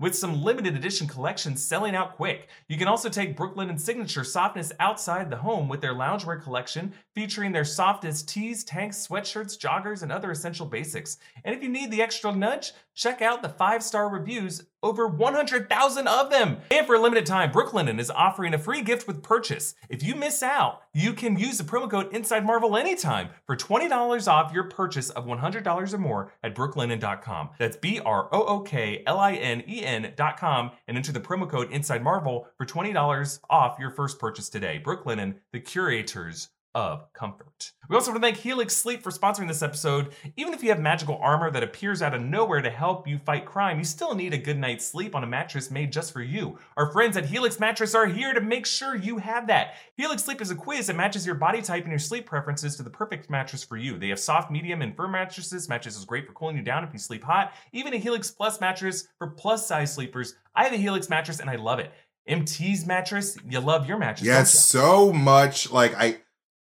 With some limited edition collections selling out quick. You can also take Brooklinen signature softness outside the home with their loungewear collection featuring their softest tees, tanks, sweatshirts, joggers, and other essential basics. And if you need the extra nudge, check out the five star reviews, over 100,000 of them. And for a limited time, Brooklinen is offering a free gift with purchase. If you miss out, you can use the promo code Inside Marvel anytime for $20 off your purchase of $100 or more at brooklinen.com. That's B R O O K L I N E N.com and enter the promo code Inside Marvel for $20 off your first purchase today. Brooklinen, the curators of comfort. We also want to thank Helix Sleep for sponsoring this episode. Even if you have magical armor that appears out of nowhere to help you fight crime, you still need a good night's sleep on a mattress made just for you. Our friends at Helix Mattress are here to make sure you have that. Helix Sleep is a quiz that matches your body type and your sleep preferences to the perfect mattress for you. They have soft, medium, and firm mattresses. Mattress is great for cooling you down if you sleep hot. Even a Helix Plus mattress for plus size sleepers. I have a Helix mattress and I love it. MT's mattress, you love your mattress. Yes, so much. Like I,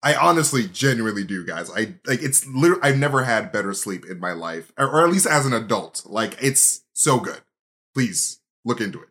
I honestly, genuinely do, guys. I like it's literally. I've never had better sleep in my life, or, or at least as an adult. Like it's so good. Please look into it.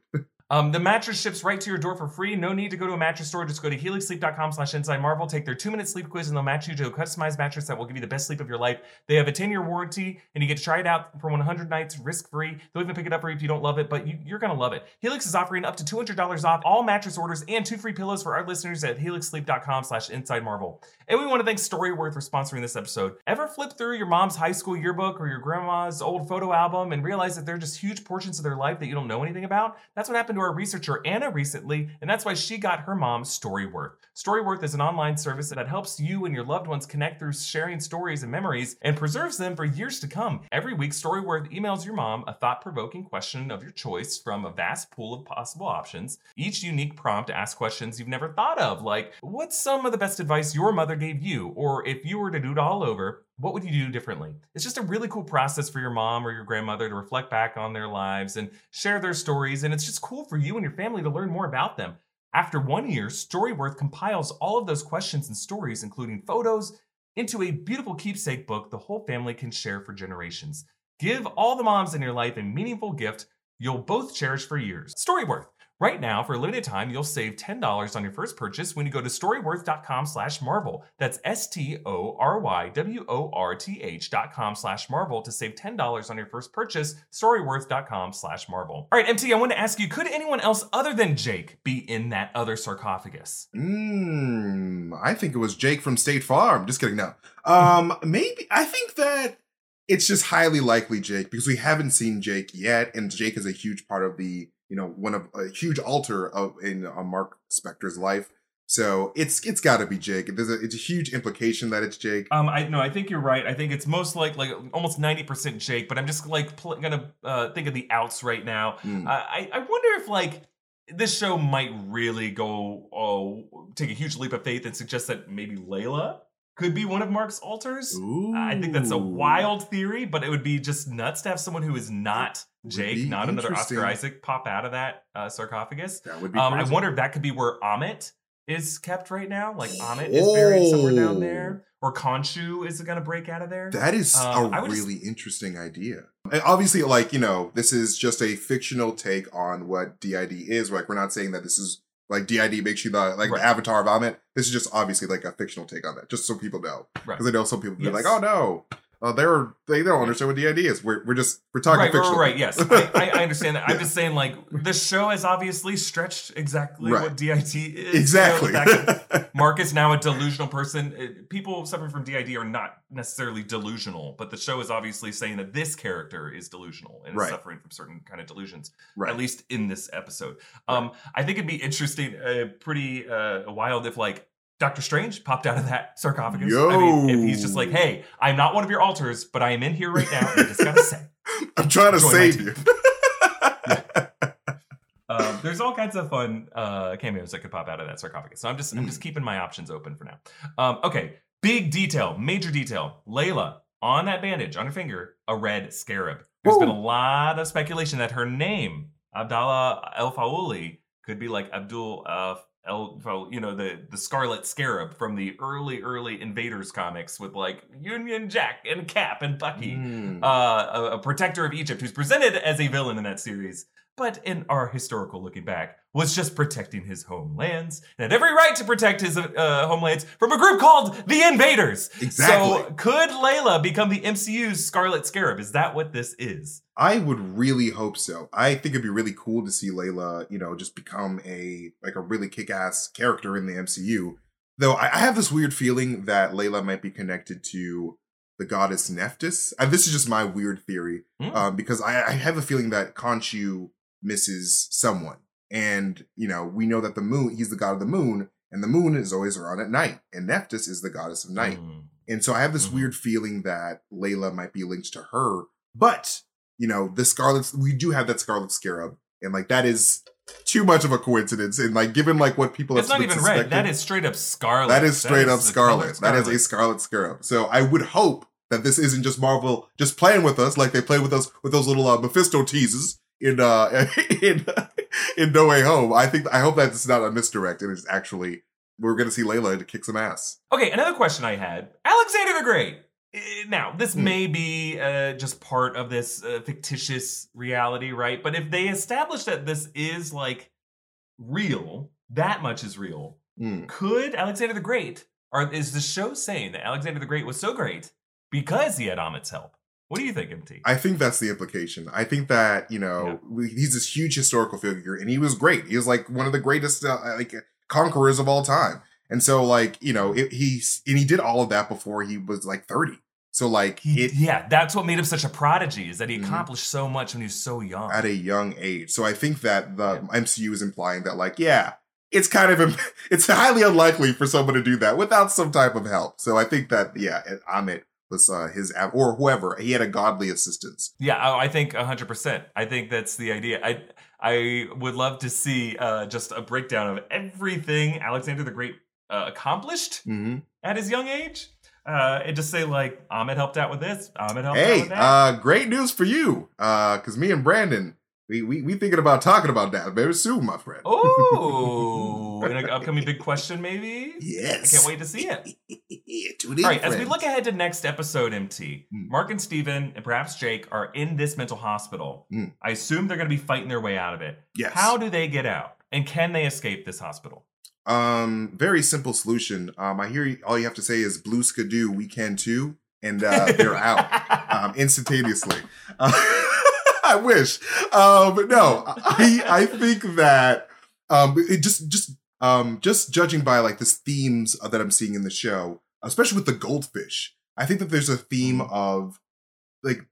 Um, the mattress ships right to your door for free. No need to go to a mattress store. Just go to helixsleep.com slash inside marvel. Take their two minute sleep quiz and they'll match you to a customized mattress that will give you the best sleep of your life. They have a 10 year warranty and you get to try it out for 100 nights risk free. They'll even pick it up for you if you don't love it, but you, you're going to love it. Helix is offering up to $200 off all mattress orders and two free pillows for our listeners at helixsleep.com slash inside marvel. And we want to thank Storyworth for sponsoring this episode. Ever flip through your mom's high school yearbook or your grandma's old photo album and realize that they're just huge portions of their life that you don't know anything about? That's what happened to our researcher Anna recently, and that's why she got her mom Storyworth. Storyworth is an online service that helps you and your loved ones connect through sharing stories and memories and preserves them for years to come. Every week, Storyworth emails your mom a thought provoking question of your choice from a vast pool of possible options. Each unique prompt asks questions you've never thought of, like, What's some of the best advice your mother gave you? Or if you were to do it all over, what would you do differently? It's just a really cool process for your mom or your grandmother to reflect back on their lives and share their stories. And it's just cool for you and your family to learn more about them. After one year, Storyworth compiles all of those questions and stories, including photos, into a beautiful keepsake book the whole family can share for generations. Give all the moms in your life a meaningful gift you'll both cherish for years. Storyworth. Right now, for a limited time, you'll save $10 on your first purchase when you go to storyworth.com slash Marvel. That's S-T-O-R-Y-W-O-R-T-H dot com slash Marvel to save $10 on your first purchase, storyworth.com slash Marvel. All right, MT, I want to ask you, could anyone else other than Jake be in that other sarcophagus? Mmm, I think it was Jake from State Farm. Just kidding, no. Um, <laughs> maybe, I think that it's just highly likely Jake because we haven't seen Jake yet, and Jake is a huge part of the, you know, one of a huge alter of in uh, Mark Spector's life. So it's it's got to be Jake. There's a it's a huge implication that it's Jake. Um, I no, I think you're right. I think it's most like like almost ninety percent Jake, but I'm just like pl- gonna uh, think of the outs right now. Mm. Uh, I I wonder if like this show might really go oh take a huge leap of faith and suggest that maybe Layla could be one of Mark's alters. I think that's a wild theory, but it would be just nuts to have someone who is not Jake, not another. Oscar Isaac, pop out of that uh, sarcophagus. That would be. Um, I wonder if that could be where Ammit is kept right now. Like Ammit is buried somewhere down there, or Khonshu is going to break out of there. That is Um, a would just- really interesting idea. And obviously, like you know, this is just a fictional take on what DID is. Like we're not saying that this is like DID makes you the like Right. the avatar of Ammit. This is just obviously like a fictional take on that, just so people know. Right. Because I know some people be Yes. like, "Oh no, uh, they're they don't understand what DID is." We're we're just we're talking right, right, fictional. right, yes, I, I, understand that. I'm Yeah. just saying, like <laughs> the show has obviously stretched exactly Right. what DID is. exactly. You know, the fact that <laughs> Mark is now a delusional person. Uh, People suffering from DID are not necessarily delusional, but the show is obviously saying that this character is delusional and Right. is suffering from certain kind of delusions. right. at least in this episode. Um, I think it'd be interesting, uh, pretty uh, wild if like Doctor Strange popped out of that sarcophagus. I mean, if he's just like, "Hey, I'm not one of your alters, but I am in here right now. I just gotta say." <laughs> I'm trying to save you. <laughs> <laughs> Um, there's all kinds of fun uh, cameos that could pop out of that sarcophagus. So I'm just I'm just keeping my options open for now. Um, okay, big detail, major detail. Layla on that bandage on her finger, a red scarab. There's been a lot of speculation that her name, Abdallah El Faouly, could be like Abdul uh, El, Faul- you know, the the Scarlet Scarab from the early early Invaders comics with like Union Jack and Cap and Bucky Mm. uh, a, a protector of Egypt who's presented as a villain in that series, but in our historical looking back, was just protecting his homelands and had every right to protect his uh, homelands from a group called the Invaders. Exactly. So, could Layla become the MCU's Scarlet Scarab? Is that what this is? I would really hope so. I think it'd be really cool to see Layla, you know, just become a like a really kick-ass character in the MCU. Though I, I have this weird feeling that Layla might be connected to the goddess Nephthys. And this is just my weird theory, Hmm. um, because I, I have a feeling that Khonshu misses someone, and you know, we know that the moon, he's the god of the moon, and the moon is always around at night, and Nephthys is the goddess of night. Mm. And so I have this Mhm. weird feeling that Layla might be linked to her. But, you know, the Scarlet, we do have that Scarlet Scarab. And like, that is too much of a coincidence. And like, given like what people It's have not even red. That is straight up Scarlet. that is straight up the color Scarlet. That is a Scarlet Scarab. So I would hope that this isn't just Marvel just playing with us like they play with us with those little uh, Mephisto teases in uh <laughs> in in No Way Home. I think I hope that it's not a misdirect and it's actually we're gonna see Layla to kick some ass. Okay, another question I had Alexander the Great. Eh, Now, this Hmm. may be uh, just part of this uh, fictitious reality, right? But if they establish that this is like real, that much is real, Hmm. could Alexander the Great, or is the show saying that Alexander the Great was so great because he had Ammit's help? What do you think, MT? I think that's the implication. I think that you know we- he's this huge historical figure, and he was great. He was like one of the greatest uh, like conquerors of all time. And so, like you know, it, he's and he did all of that before he was like thirty. So, like He- it yeah, that's what made him such a prodigy, is that he Mhm. accomplished so much when he was so young. at a young age. So I think that the MCU is implying that, like, yeah, it's kind of <laughs> it's highly unlikely for someone to do that without some type of help. So I think that yeah, Ammit was uh, his or whoever he had a godly assistance. Yeah, I I think hundred percent. I think that's the idea. I I would love to see uh, just a breakdown of everything Alexander the Great uh, accomplished Mm-hmm. at his young age. uh, and just say like Ammit helped out with this. Ammit helped out Hey, with that. uh, great news for you. Uh, cause me and Brandon, we we, we thinking about talking about that very soon, my friend. oh, <laughs> an upcoming big question, maybe. Yes. I can't wait to see it. <laughs> Tune in, All right, as we look ahead to next episode, MT, Hmm. Mark and Steven and perhaps Jake are in this mental hospital. Hmm. I assume they're going to be fighting their way out of it. Yes. How do they get out? And can they escape this hospital? Um, very simple solution. Um, I hear you, all you have to say is "Blue Skidoo, we can too," and uh, they're out <laughs> um, instantaneously. Uh, <laughs> I wish, um, but no, I I think that um, it just just um, just judging by like the themes that I'm seeing in the show, especially with the goldfish, I think that there's a theme of like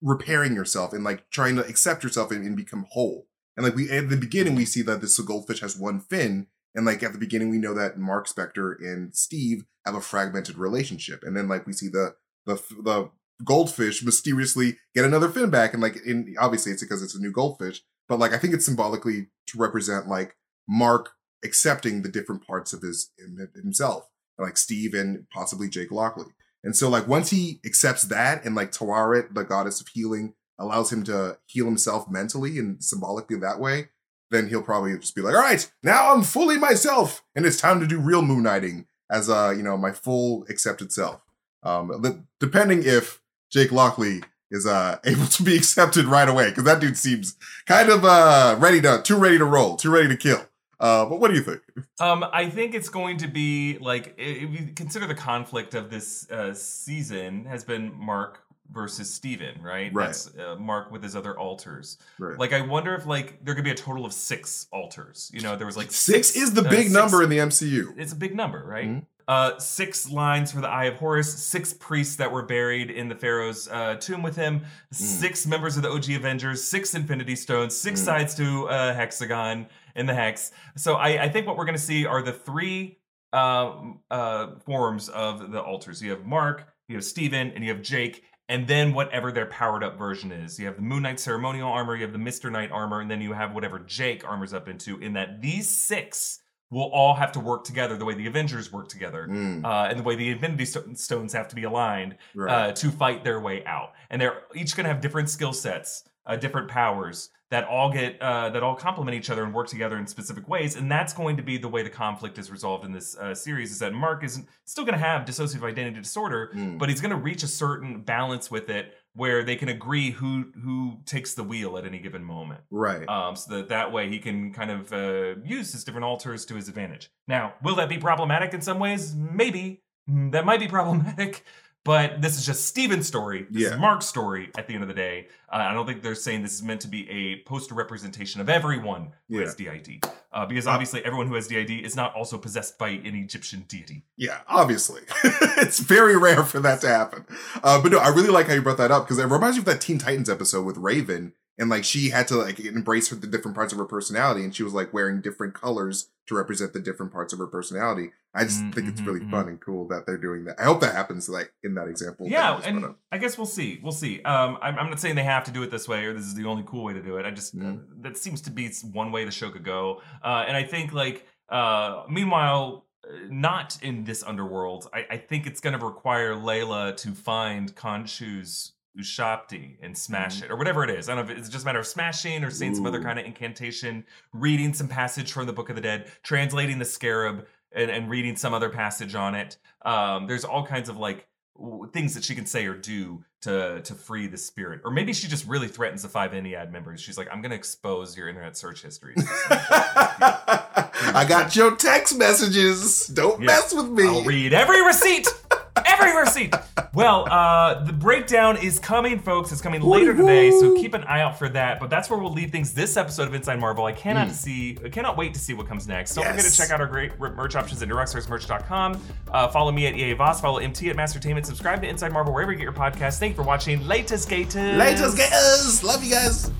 repairing yourself and like trying to accept yourself and, and become whole. And like we at the beginning, we see that this goldfish has one fin, and like at the beginning, we know that Mark Spector and Steve have a fragmented relationship, and then like we see the the the goldfish mysteriously get another fin back, and like in obviously it's because it's a new goldfish, but like I think it's symbolically to represent like Mark accepting the different parts of his himself, like Steve and possibly Jake Lockley. And so like once he accepts that, and like Taweret, the goddess of healing, allows him to heal himself mentally and symbolically that way, then he'll probably just be like, all right, now I'm fully myself, and it's time to do real moon knighting as uh, you know, my full accepted self. Um, depending if Jake Lockley is uh <laughs> able to be accepted right away, because that dude seems kind of uh ready to too ready to roll, too ready to kill. Uh, but what do you think? <laughs> Um, I think it's going to be like if you consider the conflict of this uh, season has been Mark versus Steven, right? Right. That's uh, Mark with his other alters. Right. Like, I wonder if like there could be a total of six alters. You know, there was like Six is the uh, big six- number in the MCU. It's a big number, right? Mhm. Uh, six lines for the Eye of Horus, six priests that were buried in the Pharaoh's uh, tomb with him, six members of the OG Avengers, six Infinity Stones, six Mm. sides to a hexagon in the hex. So I, I think what we're going to see are the three uh, uh, forms of the alters. You have Mark, you have Steven, and you have Jake. And then whatever their powered up version is. You have the Moon Knight ceremonial armor, you have the Mr. Knight armor, and then you have whatever Jake armors up into. In that these six will all have to work together the way the Avengers work together, Mm, uh, and the way the Infinity Stones have to be aligned right. uh, to fight their way out. And they're each going to have different skill sets, uh, different powers that all get uh, that all complement each other and work together in specific ways. And that's going to be the way the conflict is resolved in this uh, series. Is that Mark is still going to have dissociative identity disorder, Mm. but he's going to reach a certain balance with it where they can agree who who takes the wheel at any given moment right. um, so that that way he can kind of uh, use his different alters to his advantage. Now, will that be problematic in some ways? Maybe Mm, that might be problematic, but this is just Steven's story. This Yeah. is Mark's story. At the end of the day, uh, I don't think they're saying this is meant to be a poster representation of everyone who Yeah. has DID, uh, because Uh, obviously everyone who has DID is not also possessed by an Egyptian deity. Yeah, obviously. <laughs> it's very rare for that to happen. Uh, but no, I really like how you brought that up because it reminds me of that Teen Titans episode with Raven. And like she had to like embrace her, the different parts of her personality, and she was like wearing different colors to represent the different parts of her personality. I just Mm, think it's mhm, really mhm. fun and cool that they're doing that. I hope that happens like in that example. Yeah, just and. I guess we'll see. We'll see. Um, I'm, I'm not saying they have to do it this way or this is the only cool way to do it. I just uh, Mhm. that seems to be one way the show could go. Uh, and I think like uh, meanwhile, uh, not in this underworld. I, I think it's going to require Layla to find Khonshu's Ushabti and smash it or whatever it is. I don't know if it's just a matter of smashing or saying some other kind of incantation, reading some passage from the Book of the Dead, translating the scarab and, and reading some other passage on it. Um, there's all kinds of like w- things that she can say or do to to free the spirit, or maybe she just really threatens the five Ennead members. She's like, "I'm going to expose your internet search history." <laughs> I got your text messages. Don't Yeah. mess with me. I'll read every receipt. Every receipt. Well, uh, the breakdown is coming, folks. It's coming later today, so keep an eye out for that. But that's where we'll leave things this episode of Inside Marvel. I cannot see, I cannot wait to see what comes next. Don't forget to check out our great merch options at NewRockstarsMerch.com. Uh, follow me at EA Voss. Follow MT at Mastertainment. Subscribe to Inside Marvel wherever you get your podcasts. Thank you for watching. Latest Gators. Latest guys. Love you guys.